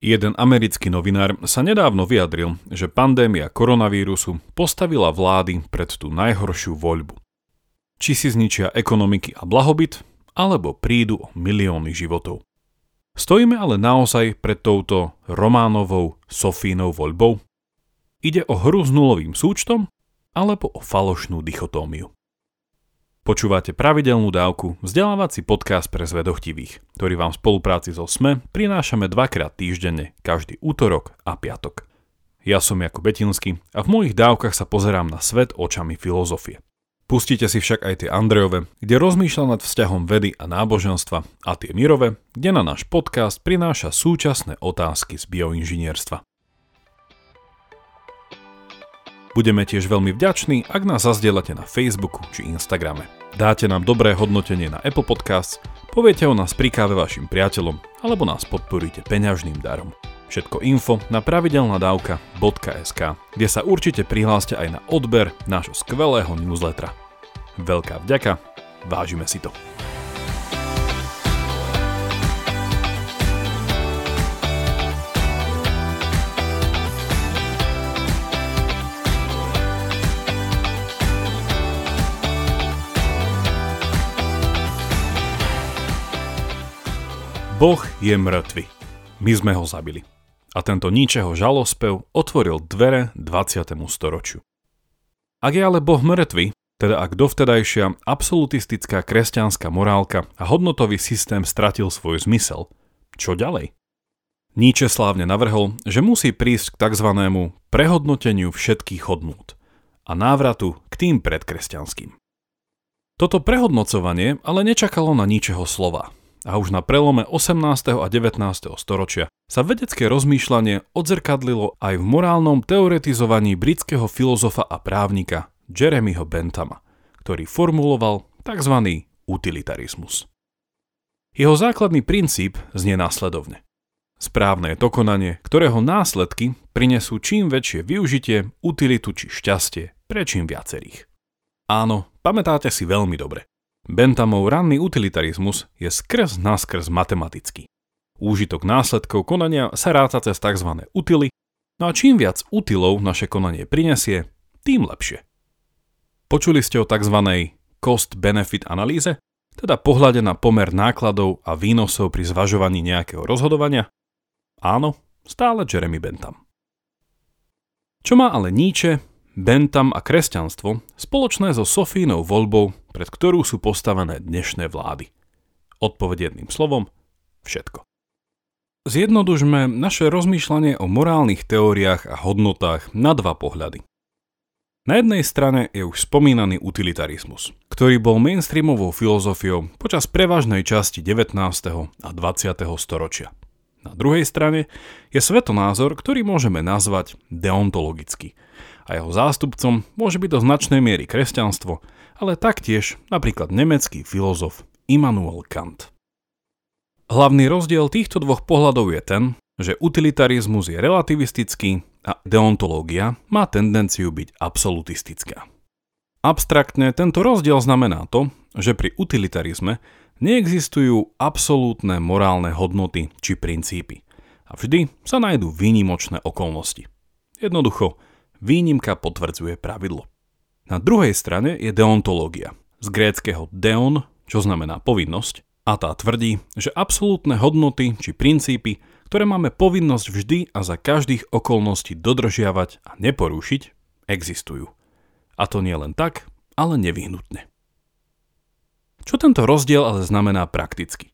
Jeden americký novinár sa nedávno vyjadril, že pandémia koronavírusu postavila vlády pred tú najhoršiu voľbu. Či si zničia ekonomiky a blahobyt, alebo prídu o milióny životov. Stojíme ale naozaj pred touto Románovou Sofínou voľbou? Ide o hru s nulovým súčtom, alebo o falošnú dichotómiu. Počúvate pravidelnú dávku, vzdelávací podcast pre zvedochtivých, ktorý vám v spolupráci so SME prinášame dvakrát týždenne, každý útorok a piatok. Ja som Jakub Betinsky a v mojich dávkach sa pozerám na svet očami filozofie. Pustite si však aj tie Andrejove, kde rozmýšľa nad vzťahom vedy a náboženstva a tie Mirove, kde na náš podcast prináša súčasné otázky z bioinžinierstva. Budeme tiež veľmi vďační, ak nás zazdielate na Facebooku či Instagrame. Dáte nám dobré hodnotenie na Apple Podcasts, poviete o nás pri káve vašim priateľom alebo nás podporíte peňažným darom. Všetko info na pravidelnadavka.sk, kde sa určite prihláste aj na odber nášho skvelého newslettera. Veľká vďaka, vážime si to. Boh je mŕtvy. My sme ho zabili. A tento ničeho žalospev otvoril dvere 20. storočiu. Ak je ale Boh mŕtvy, teda ak dovtedajšia absolutistická kresťanská morálka a hodnotový systém stratil svoj zmysel, čo ďalej? Nietzsche slávne navrhol, že musí prísť k tzv. prehodnoteniu všetkých hodnôt a návratu k tým predkresťanským. Toto prehodnocovanie ale nečakalo na ničeho slova – a už na prelome 18. a 19. storočia sa vedecké rozmýšľanie odzrkadlilo aj v morálnom teoretizovaní britského filozofa a právnika Jeremyho Bentama, ktorý formuloval tzv. utilitarizmus. Jeho základný princíp znie následovne. Správne je to konanie, ktorého následky prinesú čím väčšie využitie, utilitu či šťastie pre čím viacerých. Áno, pamätáte si veľmi dobre. Bentamov ranný utilitarizmus je skrz naskrz matematický. Úžitok následkov konania sa ráta cez tzv. utily, no a čím viac utilov naše konanie prinesie, tým lepšie. Počuli ste o tzv. cost-benefit analýze, teda pohľade na pomer nákladov a výnosov pri zvažovaní nejakého rozhodovania? Áno, stále Jeremy Bentham. Čo má ale Nietzsche, Bentham a kresťanstvo spoločné so Sofínou voľbou, pred ktorú sú postavené dnešné vlády. Odpoveď slovom – všetko. Zjednodužme naše rozmýšľanie o morálnych teóriách a hodnotách na dva pohľady. Na jednej strane je už spomínaný utilitarizmus, ktorý bol mainstreamovou filozofiou počas prevažnej časti 19. a 20. storočia. Na druhej strane je svetonázor, ktorý môžeme nazvať deontologický – a jeho zástupcom môže byť do značnej miery kresťanstvo, ale taktiež napríklad nemecký filozof Immanuel Kant. Hlavný rozdiel týchto dvoch pohľadov je ten, že utilitarizmus je relativistický a deontológia má tendenciu byť absolutistická. Abstraktne tento rozdiel znamená to, že pri utilitarizme neexistujú absolútne morálne hodnoty či princípy a vždy sa nájdú výnimočné okolnosti. Jednoducho, Výnimka potvrdzuje pravidlo. Na druhej strane je deontológia. Z gréckého deon, čo znamená povinnosť, a tá tvrdí, že absolútne hodnoty či princípy, ktoré máme povinnosť vždy a za každých okolností dodržiavať a neporušiť, existujú. A to nie len tak, ale nevyhnutne. Čo tento rozdiel ale znamená prakticky?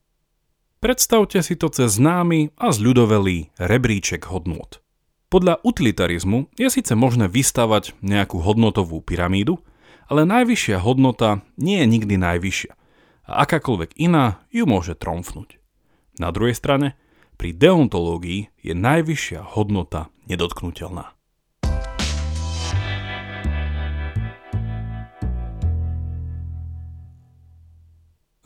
Predstavte si to cez známy a zľudovelý rebríček hodnôt. Podľa utilitarizmu je síce možné vystavať nejakú hodnotovú pyramídu, ale najvyššia hodnota nie je nikdy najvyššia a akákoľvek iná ju môže tromfnúť. Na druhej strane, pri deontológii je najvyššia hodnota nedotknutelná.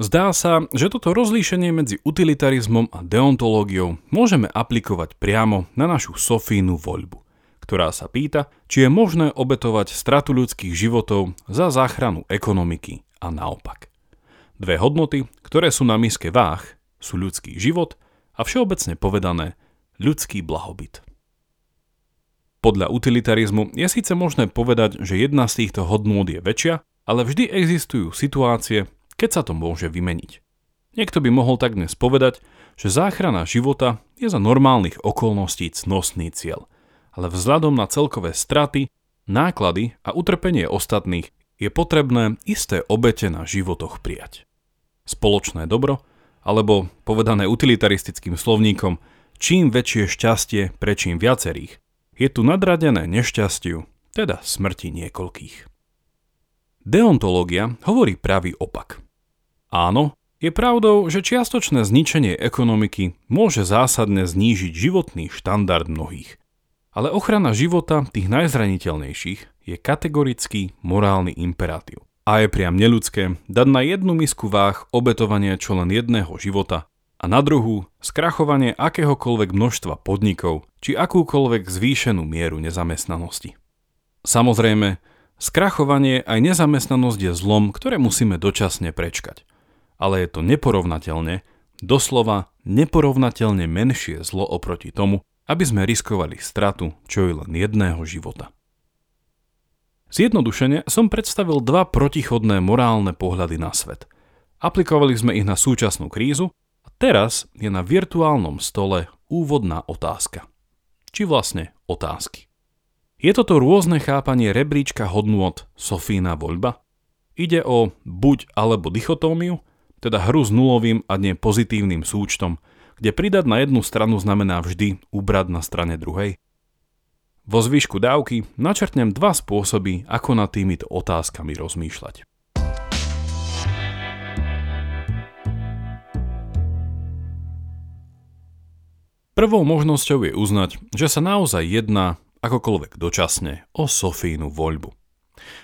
Zdá sa, že toto rozlíšenie medzi utilitarizmom a deontológiou môžeme aplikovať priamo na našu Sofínu voľbu, ktorá sa pýta, či je možné obetovať stratu ľudských životov za záchranu ekonomiky a naopak. Dve hodnoty, ktoré sú na miske váh, sú ľudský život a všeobecne povedané ľudský blahobyt. Podľa utilitarizmu je síce možné povedať, že jedna z týchto hodnôt je väčšia, ale vždy existujú situácie, keď sa to môže vymeniť. Niekto by mohol tak dnes povedať, že záchrana života je za normálnych okolností cnostný cieľ, ale vzhľadom na celkové straty, náklady a utrpenie ostatných je potrebné isté obete na životoch prijať. Spoločné dobro, alebo povedané utilitaristickým slovníkom, čím väčšie šťastie pre čím viacerých, je tu nadradené nešťastiu, teda smrti niekoľkých. Deontológia hovorí pravý opak. Áno, je pravdou, že čiastočné zničenie ekonomiky môže zásadne znížiť životný štandard mnohých. Ale ochrana života tých najzraniteľnejších je kategorický morálny imperatív. A je priam neludské dať na jednu misku váh obetovanie čo len jedného života a na druhú skrachovanie akéhokoľvek množstva podnikov či akúkoľvek zvýšenú mieru nezamestnanosti. Samozrejme, skrachovanie aj nezamestnanosť je zlom, ktoré musíme dočasne prečkať. Ale je to neporovnateľne, doslova neporovnateľne menšie zlo oproti tomu, aby sme riskovali stratu čo je len jedného života. Zjednodušene som predstavil dva protichodné morálne pohľady na svet. Aplikovali sme ich na súčasnú krízu Teraz je na virtuálnom stole úvodná otázka. Či vlastne otázky. Je toto rôzne chápanie rebríčka hodnôt Sofína voľba? Ide o buď alebo dichotómiu, teda hru s nulovým a nie pozitívnym súčtom, kde pridať na jednu stranu znamená vždy ubrať na strane druhej? Vo zvyšku dávky načrtnem dva spôsoby, ako nad týmito otázkami rozmýšľať. Prvou možnosťou je uznať, že sa naozaj jedná, akokoľvek dočasne, o Sofínu voľbu.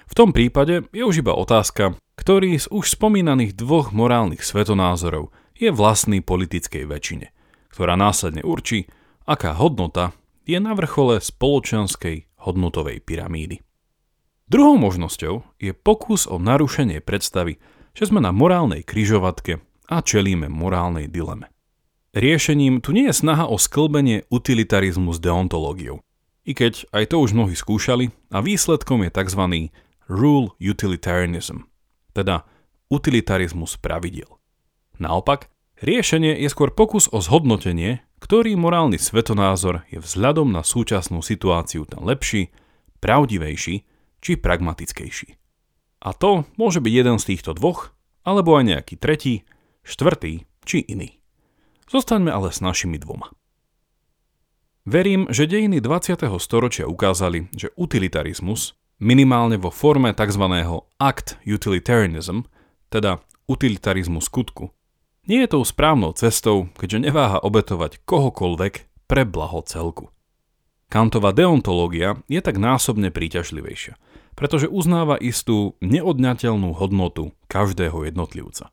V tom prípade je už iba otázka, ktorý z už spomínaných dvoch morálnych svetonázorov je vlastný politickej väčšine, ktorá následne určí, aká hodnota je na vrchole spoločenskej hodnotovej pyramídy. Druhou možnosťou je pokus o narušenie predstavy, že sme na morálnej kryžovatke a čelíme morálnej dileme. Riešením tu nie je snaha o sklbenie utilitarizmu s deontológiou. I keď aj to už mnohí skúšali a výsledkom je tzv. rule utilitarianism, teda utilitarizmus pravidiel. Naopak, riešenie je skôr pokus o zhodnotenie, ktorý morálny svetonázor je vzhľadom na súčasnú situáciu ten lepší, pravdivejší či pragmatickejší. A to môže byť jeden z týchto dvoch, alebo aj nejaký tretí, štvrtý či iný. Zostaňme ale s našimi dvoma. Verím, že dejiny 20. storočia ukázali, že utilitarizmus, minimálne vo forme tzv. act utilitarianism, teda utilitarizmu skutku, nie je tou správnou cestou, keďže neváha obetovať kohokoľvek pre blaho celku. Kantová deontológia je tak násobne príťažlivejšia, pretože uznáva istú neodňateľnú hodnotu každého jednotlivca.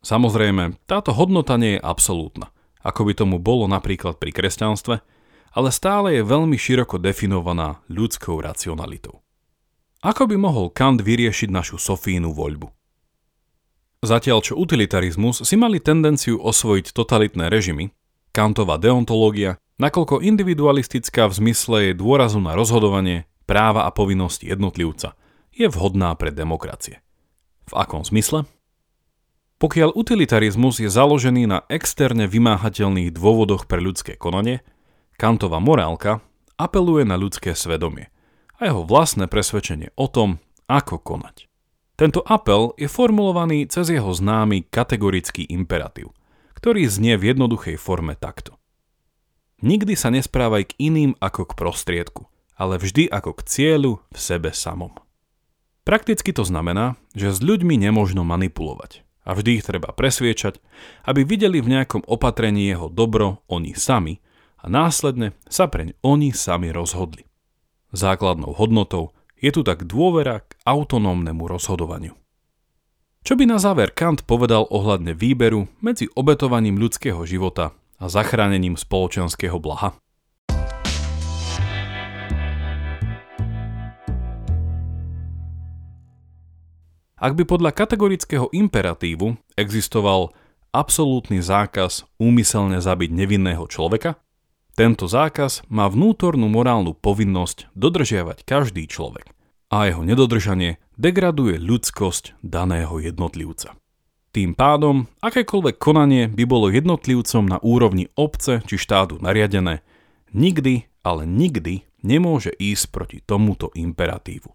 Samozrejme, táto hodnota nie je absolútna, ako by tomu bolo napríklad pri kresťanstve, ale stále je veľmi široko definovaná ľudskou racionalitou. Ako by mohol Kant vyriešiť našu Sofínu voľbu? Zatiaľ čo utilitarizmus si mali tendenciu osvojiť totalitné režimy, Kantová deontológia, nakoľko individualistická v zmysle jej dôrazu na rozhodovanie, práva a povinnosti jednotlivca, je vhodná pre demokracie. V akom zmysle? Pokiaľ utilitarizmus je založený na externe vymáhateľných dôvodoch pre ľudské konanie, Kantova morálka apeluje na ľudské svedomie a jeho vlastné presvedčenie o tom, ako konať. Tento apel je formulovaný cez jeho známy kategorický imperatív, ktorý znie v jednoduchej forme takto. Nikdy sa nesprávaj k iným ako k prostriedku, ale vždy ako k cieľu v sebe samom. Prakticky to znamená, že s ľuďmi nemožno manipulovať a vždy ich treba presviečať, aby videli v nejakom opatrení jeho dobro oni sami a následne sa preň oni sami rozhodli. Základnou hodnotou je tu tak dôvera k autonómnemu rozhodovaniu. Čo by na záver Kant povedal ohľadne výberu medzi obetovaním ľudského života a zachránením spoločenského blaha? Ak by podľa kategorického imperatívu existoval absolútny zákaz úmyselne zabiť nevinného človeka, Tento zákaz má vnútornú morálnu povinnosť dodržiavať každý človek a jeho nedodržanie degraduje ľudskosť daného jednotlivca. Tým pádom, akékoľvek konanie by bolo jednotlivcom na úrovni obce či štátu nariadené, nikdy, ale nikdy nemôže ísť proti tomuto imperatívu.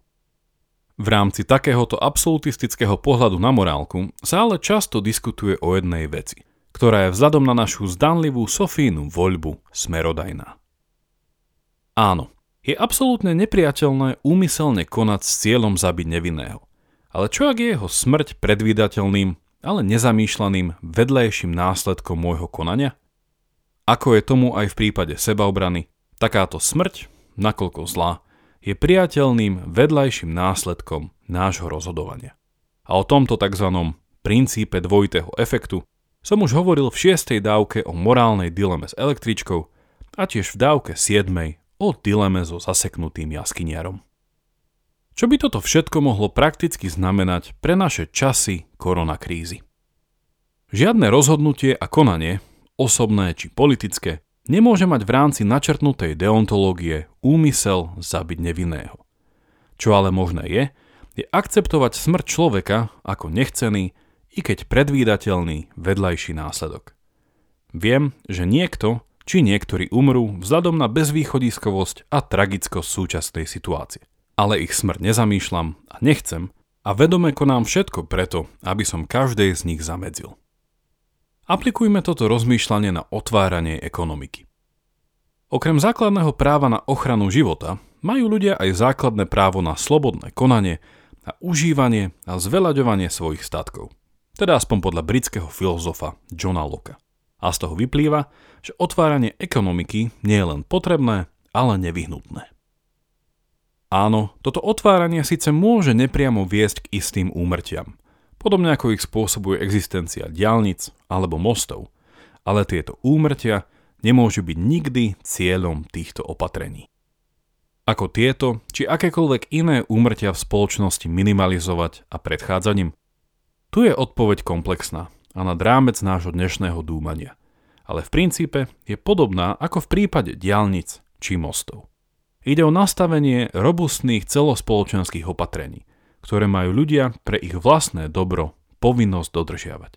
V rámci takéhoto absolutistického pohľadu na morálku sa ale často diskutuje o jednej veci, ktorá je vzhľadom na našu zdanlivú Sofínu voľbu smerodajná. Áno, je absolútne nepriateľné úmyselne konať s cieľom zabiť nevinného. Ale čo ak je jeho smrť predvídateľným ale nezamýšľaným vedlejším následkom môjho konania? Ako je tomu aj v prípade sebaobrany, takáto smrť, nakoľko zlá, je priateľným vedľajším následkom nášho rozhodovania. A o tomto tzv. princípe dvojitého efektu som už hovoril v šiestej dávke o morálnej dileme s električkou a tiež v dávke 7. o dileme so zaseknutým jaskyniarom. Čo by toto všetko mohlo prakticky znamenať pre naše časy koronakrízy? Žiadne rozhodnutie a konanie, osobné či politické, nemôže mať v rámci načrtnutej deontológie úmysel zabiť nevinného. Čo ale možné je, je akceptovať smrť človeka ako nechcený, i keď predvídateľný vedľajší následok. Viem, že niekto či niektorí umrú vzhľadom na bezvýchodiskovosť a tragickosť súčasnej situácie ale ich smrť nezamýšľam a nechcem a vedome konám všetko preto, aby som každej z nich zamedzil. Aplikujme toto rozmýšľanie na otváranie ekonomiky. Okrem základného práva na ochranu života majú ľudia aj základné právo na slobodné konanie a užívanie a zveľaďovanie svojich statkov. Teda aspoň podľa britského filozofa Johna Locke. A z toho vyplýva, že otváranie ekonomiky nie je len potrebné, ale nevyhnutné. Áno, toto otváranie síce môže nepriamo viesť k istým úmrtiam, podobne ako ich spôsobuje existencia diálnic alebo mostov, ale tieto úmrtia nemôžu byť nikdy cieľom týchto opatrení. Ako tieto či akékoľvek iné úmrtia v spoločnosti minimalizovať a predchádzať im? Tu je odpoveď komplexná a nad rámec nášho dnešného dúmania, ale v princípe je podobná ako v prípade diálnic či mostov. Ide o nastavenie robustných celospoločenských opatrení, ktoré majú ľudia pre ich vlastné dobro povinnosť dodržiavať.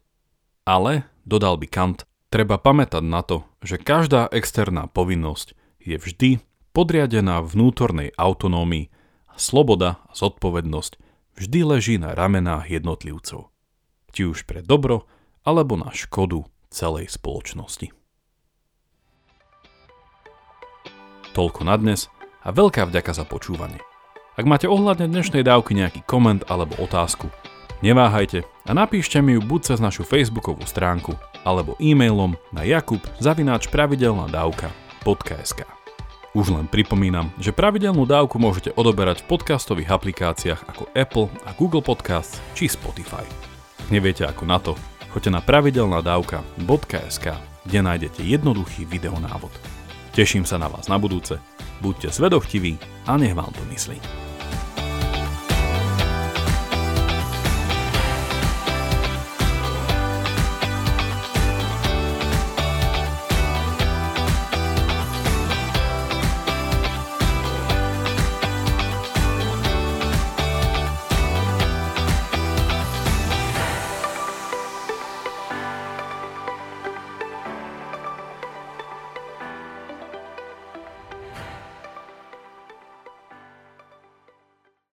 Ale, dodal by Kant, treba pamätať na to, že každá externá povinnosť je vždy podriadená vnútornej autonómii a sloboda a zodpovednosť vždy leží na ramenách jednotlivcov. Či už pre dobro, alebo na škodu celej spoločnosti. Toľko na dnes – a veľká vďaka za počúvanie. Ak máte ohľadne dnešnej dávky nejaký koment alebo otázku, neváhajte a napíšte mi ju buď cez našu facebookovú stránku alebo e-mailom na jakub zavináč pravidelnadavka.sk Už len pripomínam, že pravidelnú dávku môžete odoberať v podcastových aplikáciách ako Apple a Google Podcasts či Spotify. Neviete ako na to, choďte na pravidelnadavka.sk, kde nájdete jednoduchý videonávod. Teším sa na vás na budúce Buďte svedochtiví a nech vám to myslí.